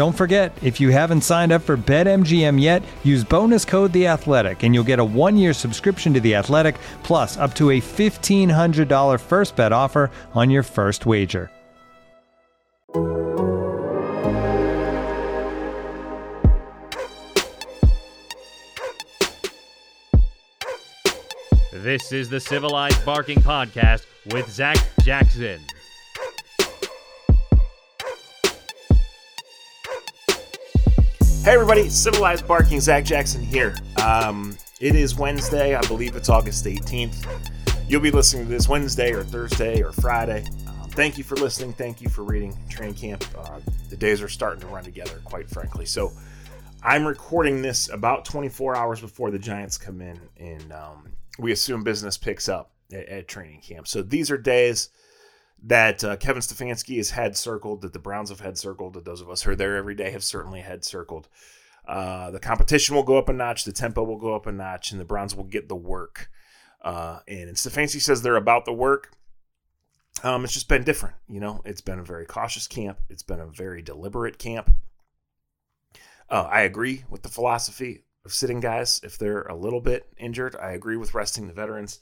Don't forget, if you haven't signed up for BetMGM yet, use bonus code The Athletic, and you'll get a one-year subscription to The Athletic, plus up to a fifteen hundred dollar first bet offer on your first wager. This is the Civilized Barking Podcast with Zac Jackson. Hey everybody, Civilized Barking, Zac Jackson here. Um, it is Wednesday, I believe it's August 18th. You'll be listening to this Wednesday or Thursday or Friday. Um, thank you for listening. Thank you for reading Train Camp. Uh, the days are starting to run together, quite frankly. So I'm recording this about 24 hours before the Giants come in, and um, we assume business picks up at, at Training Camp. So these are days that uh, Kevin Stefanski has had circled, that the Browns have had circled, that those of us who are there every day have certainly had circled. Uh, the competition will go up a notch, the tempo will go up a notch, and the Browns will get the work. Uh, and, Stefanski says they're about the work. Um, it's just been different, you know. It's been a very cautious camp. It's been a very deliberate camp. Uh, I agree with the philosophy of sitting guys if they're a little bit injured. I agree with resting the veterans.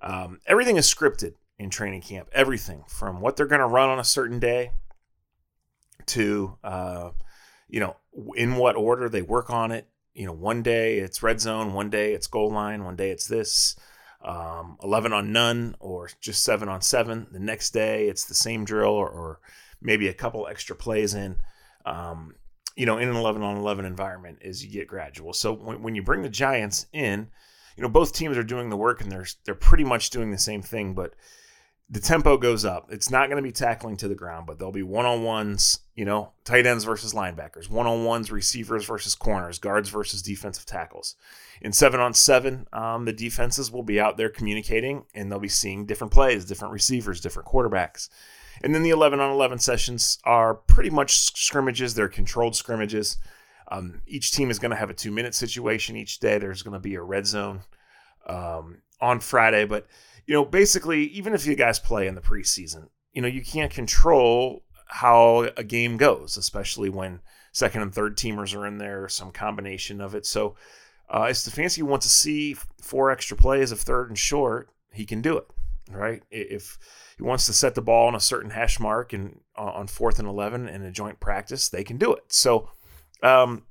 Um, everything is scripted in training camp. Everything from what they're going to run on a certain day to, uh, you know, in what order they work on it. You know, one day it's red zone, one day it's goal line, one day it's this. Um, 11 on none or just 7 on 7. The next day it's the same drill or, or maybe a couple extra plays in. Um, you know, in an 11 on 11 environment as you get gradual. So when, when you bring the Giants in, you know, both teams are doing the work and they're, they're pretty much doing the same thing, but the tempo goes up. It's not going to be tackling to the ground, but there'll be one on ones, you know, tight ends versus linebackers, one on ones, receivers versus corners, guards versus defensive tackles. In seven on seven, um, the defenses will be out there communicating and they'll be seeing different plays, different receivers, different quarterbacks. And then the 11 on 11 sessions are pretty much scrimmages, they're controlled scrimmages. Um, each team is going to have a two minute situation each day. There's going to be a red zone um, on Friday, but you know, basically, even if you guys play in the preseason, you know, you can't control how a game goes, especially when second and third teamers are in there, some combination of it. So, uh, if Stefanski wants to see four extra plays of third and short, he can do it, right? If he wants to set the ball on a certain hash mark and uh, on fourth and 11 in a joint practice, they can do it. So, um,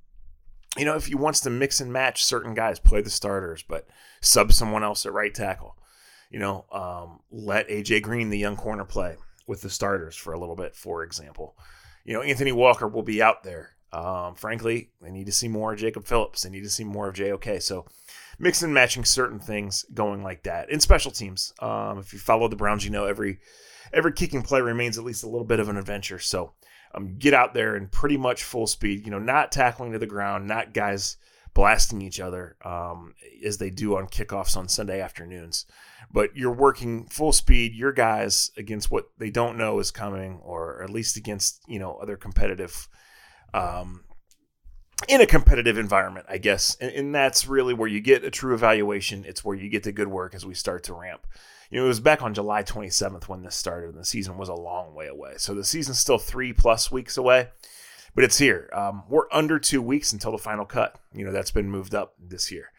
you know, if he wants to mix and match certain guys, play the starters, but sub someone else at right tackle you know, um, let AJ Green, the young corner, play with the starters for a little bit, for example. You know, Anthony Walker will be out there. Um, frankly, they need to see more of Jacob Phillips. They need to see more of JOK. So, mix and matching certain things going like that. In special teams, um, if you follow the Browns, you know every every kicking play remains at least a little bit of an adventure. So, um, get out there and pretty much full speed. You know, not tackling to the ground, not guys blasting each other um, as they do on kickoffs on Sunday afternoons but you're working full speed your guys against what they don't know is coming or at least against you know other competitive um, in a competitive environment i guess and, and, that's really where you get a true evaluation it's where you get the good work as we start to ramp you know it was back on july 27th when this started and the season was a long way away so the season's still three plus weeks away but it's here um, we're under two weeks until the final cut you know that's been moved up this year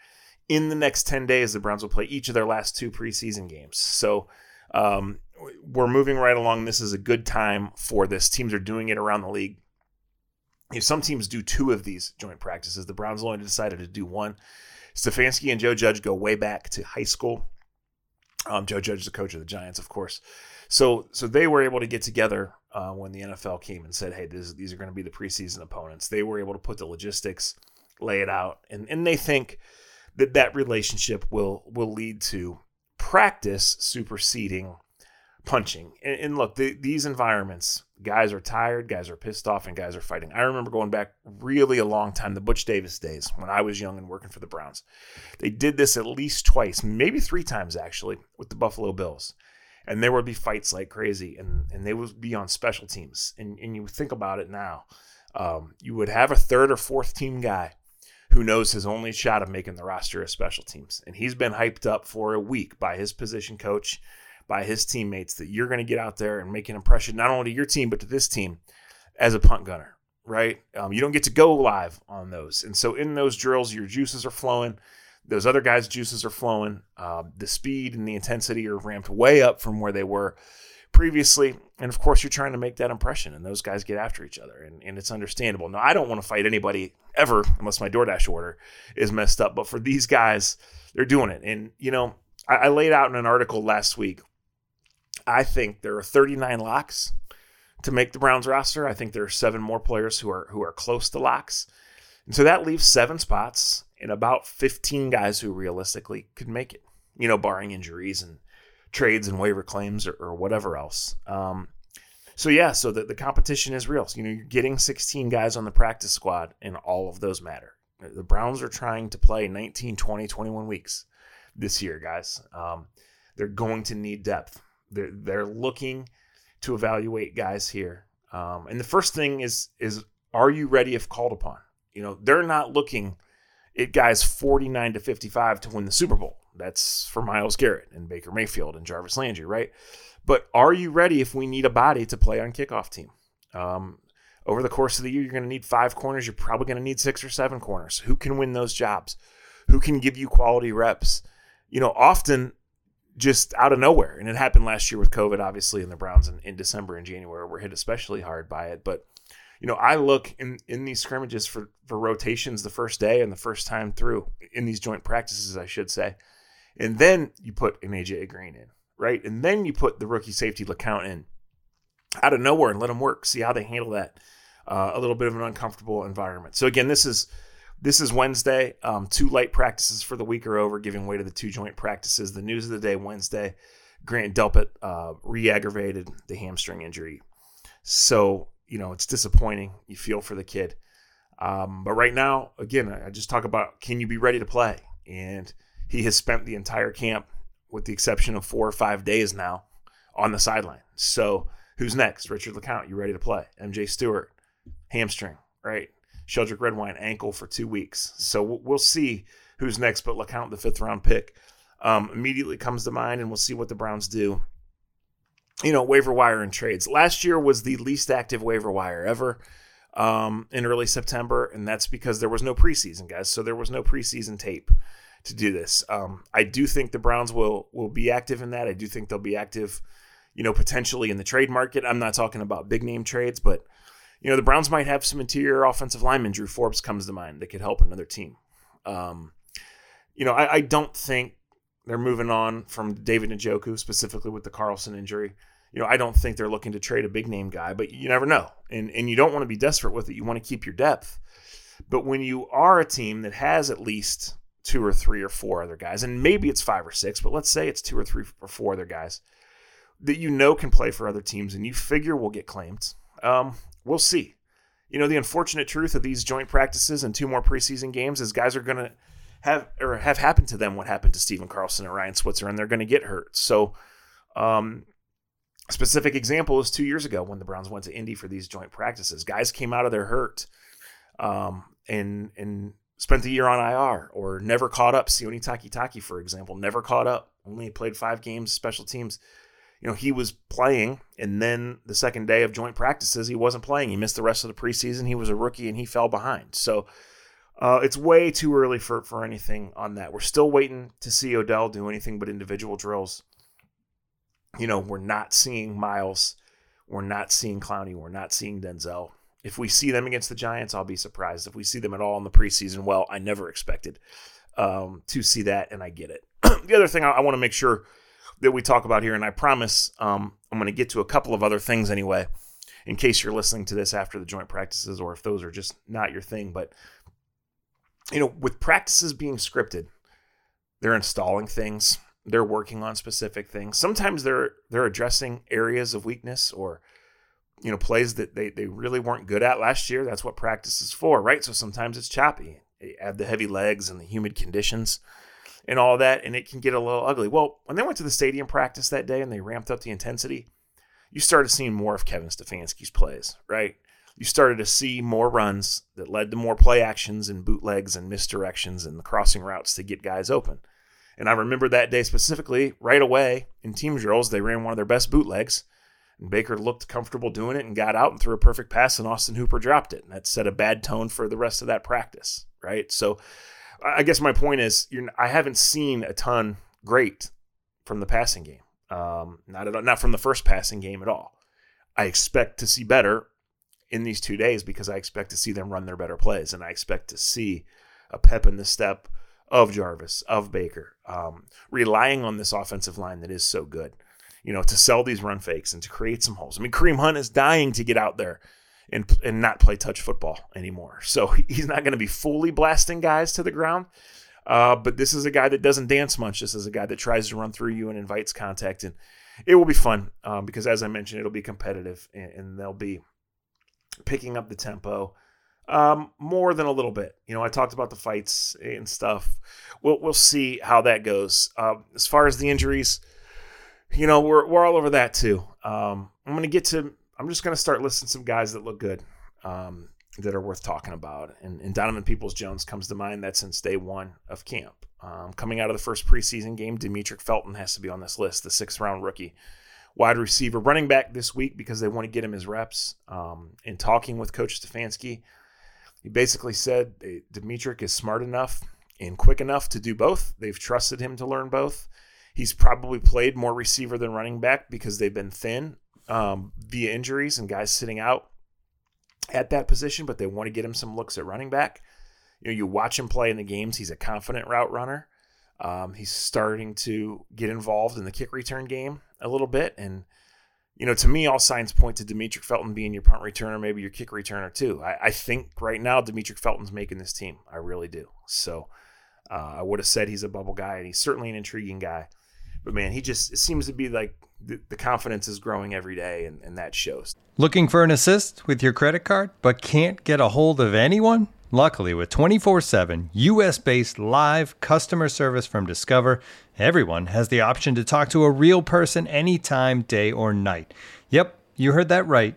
in the next 10 days, the Browns will play each of their last two preseason games. So um, we're moving right along. This is a good time for this. Teams are doing it around the league. Some teams do two of these joint practices. The Browns only decided to do one. Stefanski and Joe Judge go way back to high school. Um, Joe Judge is the coach of the Giants, of course. So so they were able to get together uh, when the NFL came and said, "Hey, this, these are going to be the preseason opponents." They were able to put the logistics, lay it out, and and they think that that relationship will will lead to practice superseding punching. And, and look, the, these environments, guys are tired, guys are pissed off, and guys are fighting. I remember going back really a long time, the Butch Davis days when I was young and working for the Browns. They did this at least twice, maybe three times actually, with the Buffalo Bills. And there would be fights like crazy, and, and they would be on special teams. And, and you think about it now, um, you would have a third or fourth team guy who knows his only shot of making the roster is special teams. And he's been hyped up for a week by his position coach by his teammates that you're going to get out there and make an impression not only to your team but to this team as a punt gunner right? Um, you don't get to go live on those. And so in those drills your juices are flowing. Those other guys juices are flowing. Uh, the speed and the intensity are ramped way up from where they were previously. And of course you're trying to make that impression and those guys get after each other and, and it's understandable. Now i don't want to fight anybody ever unless my doordash order is messed up but for these guys they're doing it. And you know I, I laid out in an article last week I think there are 39 locks to make the Browns roster. I think there are seven more players who are who are close to locks. And so that leaves seven spots and about 15 guys who realistically could make it, you know, barring injuries and trades and waiver claims or, or whatever else. Um, so yeah, so the, the competition is real. So, you know, you're getting 16 guys on the practice squad and all of those matter. The Browns are trying to play 19, 20, 21 weeks this year, guys. Um, they're going to need depth. They're they're looking to evaluate guys here. Um, and the first thing is is are you ready if called upon? You know, they're not looking at guys 49 to 55 to win the Super Bowl. That's for Myles Garrett and Baker Mayfield and Jarvis Landry, right? But are you ready if we need a body to play on kickoff team? Um, over the course of the year, you're going to need five corners. You're probably going to need six or seven corners. Who can win those jobs? Who can give you quality reps? You know, often just out of nowhere. And it happened last year with COVID, obviously, and the Browns in, in December and January were hit especially hard by it. But, you know, I look in, in these scrimmages for, for rotations the first day and the first time through in these joint practices, I should say. And then you put an AJ Green in, right? And then you put the rookie safety LeCounte in out of nowhere and let them work, see how they handle that. Uh, a little bit of an uncomfortable environment. So, again, this is this is Wednesday. Um, two light practices for the week are over, giving way to the two joint practices. The news of the day Wednesday Grant Delpit uh, re aggravated the hamstring injury. So, you know, it's disappointing. You feel for the kid. Um, but right now, again, I just talk about can you be ready to play? And he has spent the entire camp, with the exception of four or five days now, on the sideline. So, who's next? Richard LeCounte, you ready to play? MJ Stewart, hamstring, right? Sheldrick Redwine ankle for two weeks. So we'll see who's next, but LeCounte the fifth round pick um, immediately comes to mind, and we'll see what the Browns do. You know, waiver wire and trades. Last year was the least active waiver wire ever um, in early September, and that's because there was no preseason, guys. So there was no preseason tape to do this. Um, I do think the Browns will will be active in that. I do think they'll be active, you know, potentially in the trade market. I'm not talking about big name trades, but you know, the Browns might have some interior offensive linemen. Drew Forbes comes to mind that could help another team. Um, you know, I, I, don't think they're moving on from David Njoku, specifically with the Carlson injury. You know, I don't think they're looking to trade a big name guy, but you never know. And and you don't want to be desperate with it. You want to keep your depth. But when you are a team that has at least two or three or four other guys, and maybe it's five or six, but let's say it's two or three or four other guys that you know can play for other teams and you figure will get claimed. Um, we'll see. You know, the unfortunate truth of these joint practices and two more preseason games is guys are going to have or have happened to them what happened to Stephen Carlson and Ryan Switzer, and they're going to get hurt. So, um, specific example is two years ago when the Browns went to Indy for these joint practices. Guys came out of their hurt um, and and spent the year on IR or never caught up. Sione Takitaki, for example, never caught up. Only played five games, special teams you know, he was playing, and then the second day of joint practices, he wasn't playing. He missed the rest of the preseason. He was a rookie, and he fell behind. So uh, it's way too early for for anything on that. We're still waiting to see Odell do anything but individual drills. You know, we're not seeing Myles, we're not seeing Clowney, we're not seeing Denzel. If we see them against the Giants, I'll be surprised. If we see them at all in the preseason, well, I never expected um, to see that, and I get it. the other thing I, I want to make sure that we talk about here, and I promise um, I'm going to get to a couple of other things anyway, in case you're listening to this after the joint practices or if those are just not your thing. But, you know, with practices being scripted, they're installing things, they're working on specific things. Sometimes they're they're addressing areas of weakness or you know plays that they, they really weren't good at last year that's what practice is for right so sometimes it's choppy you add the heavy legs and the humid conditions and all that and it can get a little ugly well when they went to the stadium practice that day and they ramped up the intensity you started seeing more of kevin stefanski's plays right you started to see more runs that led to more play actions and bootlegs and misdirections and the crossing routes to get guys open and i remember that day specifically right away in team drills they ran one of their best bootlegs and Baker looked comfortable doing it and got out and threw a perfect pass, and Austin Hooper dropped it. And that set a bad tone for the rest of that practice, right? So I guess my point is, I haven't seen a ton great from the passing game. Um, not at not from the first passing game at all. I expect to see better in these two days because I expect to see them run their better plays, and I expect to see a pep in the step of Jarvis, of Baker, um, relying on this offensive line that is so good you know, to sell these run fakes and to create some holes. I mean, Kareem Hunt is dying to get out there and and not play touch football anymore. So he's not going to be fully blasting guys to the ground. Uh, but this is a guy that doesn't dance much. This is a guy that tries to run through you and invites contact, and it will be fun um, because, as I mentioned, it'll be competitive and, and they'll be picking up the tempo um, more than a little bit. You know, I talked about the fights and stuff. We'll we'll see how that goes. Uh, as far as the injuries, you know, we're we're all over that too. Um, I'm gonna get to. I'm just gonna start listing some guys that look good, um, that are worth talking about. And, and Donovan Peoples Jones comes to mind. That since day one of camp, um, coming out of the first preseason game, Demetric Felton has to be on this list. The sixth round rookie, wide receiver, running back this week because they want to get him his reps. Um, in talking with Coach Stefanski, he basically said Demetric is smart enough and quick enough to do both. They've trusted him to learn both. He's probably played more receiver than running back because they've been thin um, via injuries and guys sitting out at that position, but they want to get him some looks at running back. You know, you watch him play in the games, he's a confident route runner. Um, he's starting to get involved in the kick return game a little bit. And, you know, to me, all signs point to Demetric Felton being your punt returner, maybe your kick returner too. I, I think right now Demetric Felton's making this team. I really do. So uh, I would have said he's a bubble guy, and he's certainly an intriguing guy. But man, he just seems to be like the, the confidence is growing every day, and, and that shows. Looking for an assist with your credit card, but can't get a hold of anyone? Luckily, with 24 7 US based live customer service from Discover, everyone has the option to talk to a real person anytime, day or night. Yep, you heard that right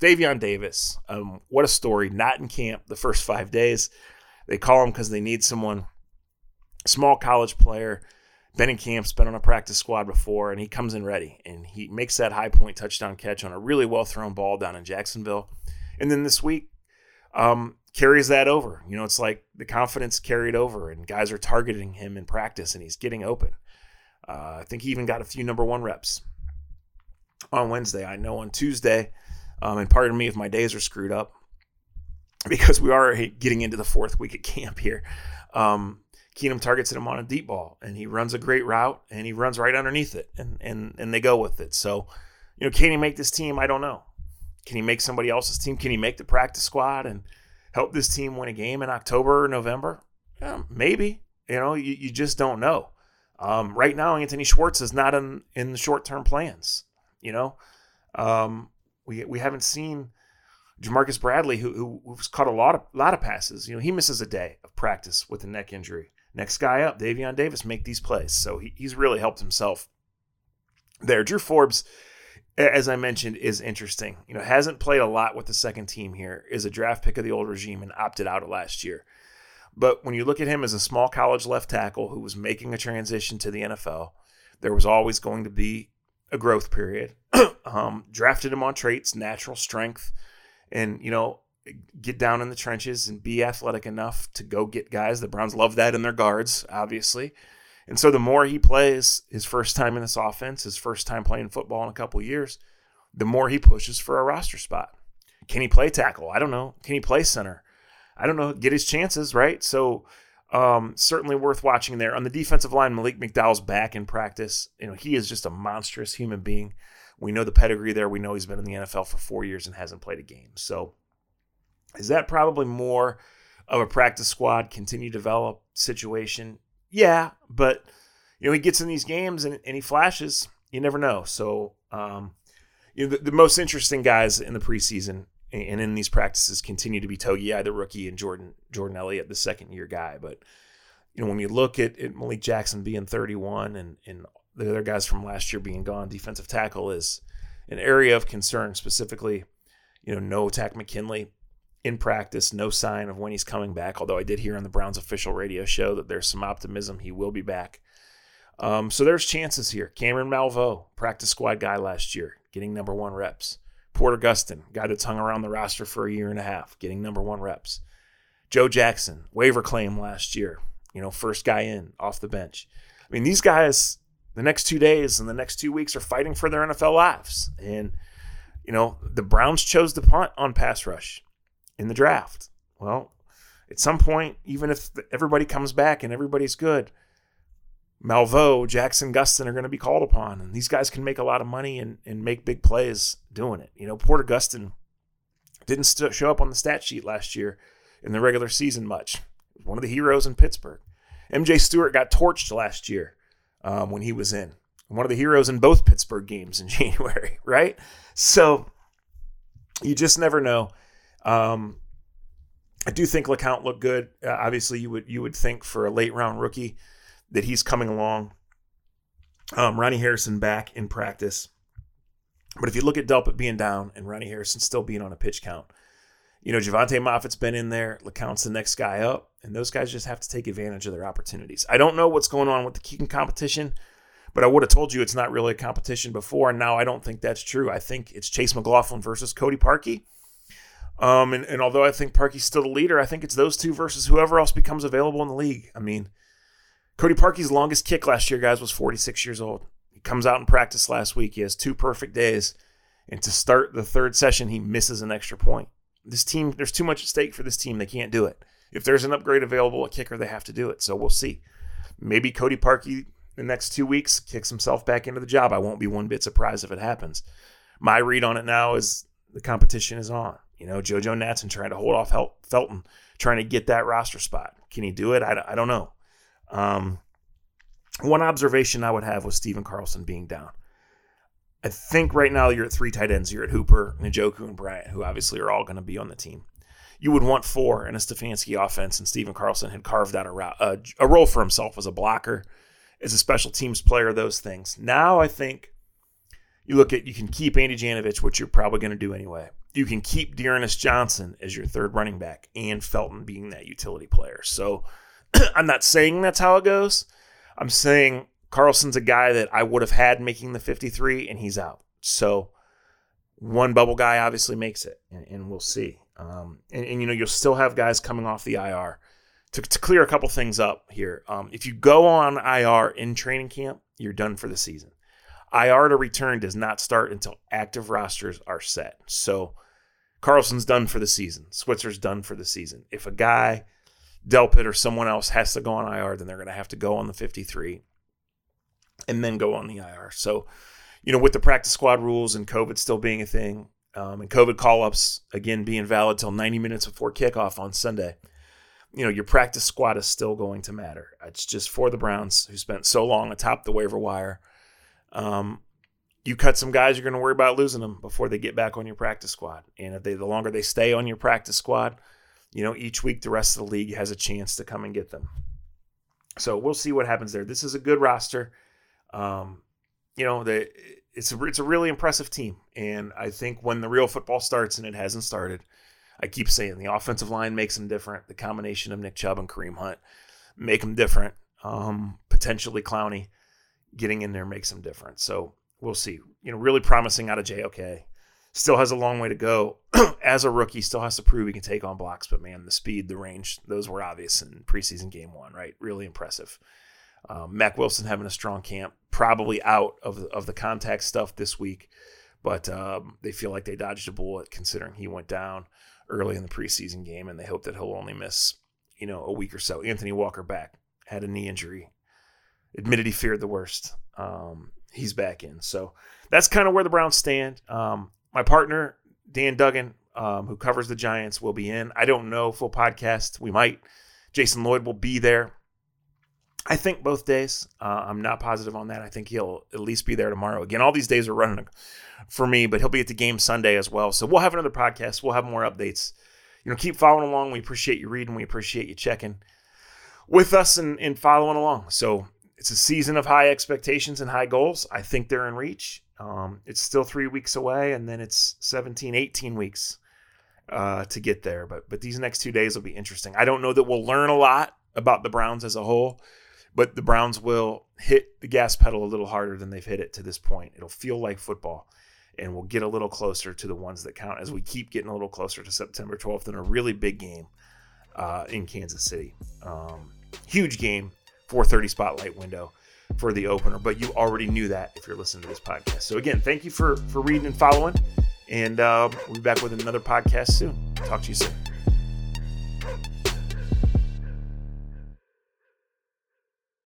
Davion Davis, um, what a story. Not in camp the first five days. They call him because they need someone. Small college player, been in camp's been on a practice squad before, and he comes in ready. And he makes that high point touchdown catch on a really well thrown ball down in Jacksonville. And then this week, um, carries that over. You know, it's like the confidence carried over, and guys are targeting him in practice, and he's getting open. Uh, I think he even got a few number one reps on Wednesday. I know on Tuesday, um, and pardon me if my days are screwed up because we are getting into the fourth week at camp here. Um, Keenum targets him on a deep ball and he runs a great route and he runs right underneath it and, and, and they go with it. So, you know, can he make this team? I don't know. Can he make somebody else's team? Can he make the practice squad and help this team win a game in October or November? Yeah, maybe. You know, you, you just don't know. Um, right now, Anthony Schwartz is not in, in the short term plans. You know, um, we we haven't seen Jamarcus Bradley, who, who's caught a lot of lot of passes, you know, he misses a day of practice with a neck injury. Next guy up, Davion Davis, make these plays. So he, he's really helped himself there. Drew Forbes, as I mentioned, is interesting. You know, hasn't played a lot with the second team here, is a draft pick of the old regime and opted out of last year. But when you look at him as a small college left tackle who was making a transition to the NFL, there was always going to be a growth period. um, drafted him on traits, natural strength, and you know, get down in the trenches and be athletic enough to go get guys. The Browns love that in their guards, obviously. And so the more he plays his first time in this offense, his first time playing football in a couple years, the more he pushes for a roster spot. Can he play tackle? I don't know. Can he play center? I don't know. Get his chances, right? So um, certainly worth watching there. On the defensive line, Malik McDowell's back in practice. You know, he is just a monstrous human being. We know the pedigree there. We know he's been in the NFL for four years and hasn't played a game. So is that probably more of a practice squad continue develop situation? Yeah, but you know, he gets in these games and, and he flashes. You never know. So um, you know, the, the most interesting guys in the preseason and in these practices continue to be Togi, the rookie, and Jordan Jordan Elliott, the second year guy. But you know, when you look at, at Malik Jackson being 31 and and the other guys from last year being gone, defensive tackle is an area of concern. Specifically, you know, no Takk McKinley in practice, no sign of when he's coming back. Although I did hear on the Browns official radio show that there's some optimism he will be back. Um, so there's chances here. Cameron Malveaux, practice squad guy last year, getting number one reps. Porter Gustin, guy that's hung around the roster for a year and a half, getting number one reps. Joe Jackson, waiver claim last year, you know, first guy in off the bench. I mean, these guys, the next two days and the next two weeks are fighting for their NFL lives. And, you know, the Browns chose to punt on pass rush in the draft. Well, at some point, even if everybody comes back and everybody's good, Malveaux, Jackson Gustin are going to be called upon. And these guys can make a lot of money and, and make big plays doing it. You know, Porter Gustin didn't st- show up on the stat sheet last year in the regular season much. One of the heroes in Pittsburgh. MJ Stewart got torched last year um, when he was in. One of the heroes in both Pittsburgh games in January, right? So you just never know. Um, I do think LeCounte looked good. Uh, obviously, you would you would think for a late round rookie that he's coming along. Um, Ronnie Harrison back in practice. But if you look at Delpit being down and Ronnie Harrison still being on a pitch count, you know, Jovante Moffatt's been in there. LeCounte's the next guy up, and those guys just have to take advantage of their opportunities. I don't know what's going on with the kicking competition, but I would have told you it's not really a competition before, and now I don't think that's true. I think it's Chase McLaughlin versus Cody Parkey. Um, and, and although I think Parkey's still the leader, I think it's those two versus whoever else becomes available in the league. I mean, Cody Parkey's longest kick last year, guys, was 46 years old. He comes out in practice last week. He has two perfect days. And to start the third session, he misses an extra point. This team, there's too much at stake for this team. They can't do it. If there's an upgrade available at kicker, they have to do it. So we'll see. Maybe Cody Parkey the next two weeks kicks himself back into the job. I won't be one bit surprised if it happens. My read on it now is the competition is on. You know, JoJo Natson trying to hold off Felton, trying to get that roster spot. Can he do it? I, I don't know. Um, one observation I would have with Stephen Carlson being down. I think right now you're at three tight ends. You're at Hooper, Njoku, and Bryant, who obviously are all going to be on the team. You would want four in a Stefanski offense, and Stephen Carlson had carved out a, a, a role for himself as a blocker, as a special teams player, those things. Now I think you look at you can keep Andy Janovich, which you're probably going to do anyway. You can keep D'Ernest Johnson as your third running back, and Felton being that utility player. So I'm not saying that's how it goes. I'm saying Carlson's a guy that I would have had making the 53, and he's out. So one bubble guy obviously makes it, and, and we'll see. Um, and, and, you know, you'll still have guys coming off the IR. To, to clear a couple things up here, um, if you go on IR in training camp, you're done for the season. IR to return does not start until active rosters are set. So Carlson's done for the season. Switzer's done for the season. If a guy Delpit or someone else has to go on IR, then they're going to have to go on the 53 and then go on the IR. So, you know, with the practice squad rules and COVID still being a thing, um, and COVID call ups again being valid till 90 minutes before kickoff on Sunday, you know, your practice squad is still going to matter. It's just for the Browns who spent so long atop the waiver wire. Um, you cut some guys, you're going to worry about losing them before they get back on your practice squad. And if they, the longer they stay on your practice squad, you know, each week the rest of the league has a chance to come and get them. So we'll see what happens there. This is a good roster. Um, you know, the, it's a, it's a really impressive team. And I think when the real football starts, and it hasn't started, I keep saying the offensive line makes them different. The combination of Nick Chubb and Kareem Hunt make them different. Um, potentially Clowney getting in there makes them different. So we'll see. You know, really promising out of JOK. Still has a long way to go. As a rookie, still has to prove he can take on blocks. But man, the speed, the range, those were obvious in preseason game one, right? Really impressive. Um, Mack Wilson having a strong camp, probably out of the, of the contact stuff this week, but um, they feel like they dodged a bullet considering he went down early in the preseason game, and they hope that he'll only miss you know a week or so. Anthony Walker back had a knee injury, admitted he feared the worst. Um, he's back in, so that's kind of where the Browns stand. Um, my partner Dan Duggan, um, who covers the Giants, will be in. I don't know full podcast. We might. Jason Lloyd will be there. I think both days. Uh, I'm not positive on that. I think he'll at least be there tomorrow. Again, all these days are running for me, but he'll be at the game Sunday as well. So we'll have another podcast. We'll have more updates. You know, keep following along. We appreciate you reading. We appreciate you checking with us and, and following along. So it's a season of high expectations and high goals. I think they're in reach. Um, it's still three weeks away, and then it's 17, 18 weeks uh, to get there. But but these next two days will be interesting. I don't know that we'll learn a lot about the Browns as a whole but the Browns will hit the gas pedal a little harder than they've hit it to this point. It'll feel like football, and we'll get a little closer to the ones that count as we keep getting a little closer to September 12th in a really big game uh, in Kansas City. Um, huge game, 4:30 spotlight window for the opener, but you already knew that if you're listening to this podcast. So again, thank you for for reading and following, and uh, we'll be back with another podcast soon. Talk to you soon.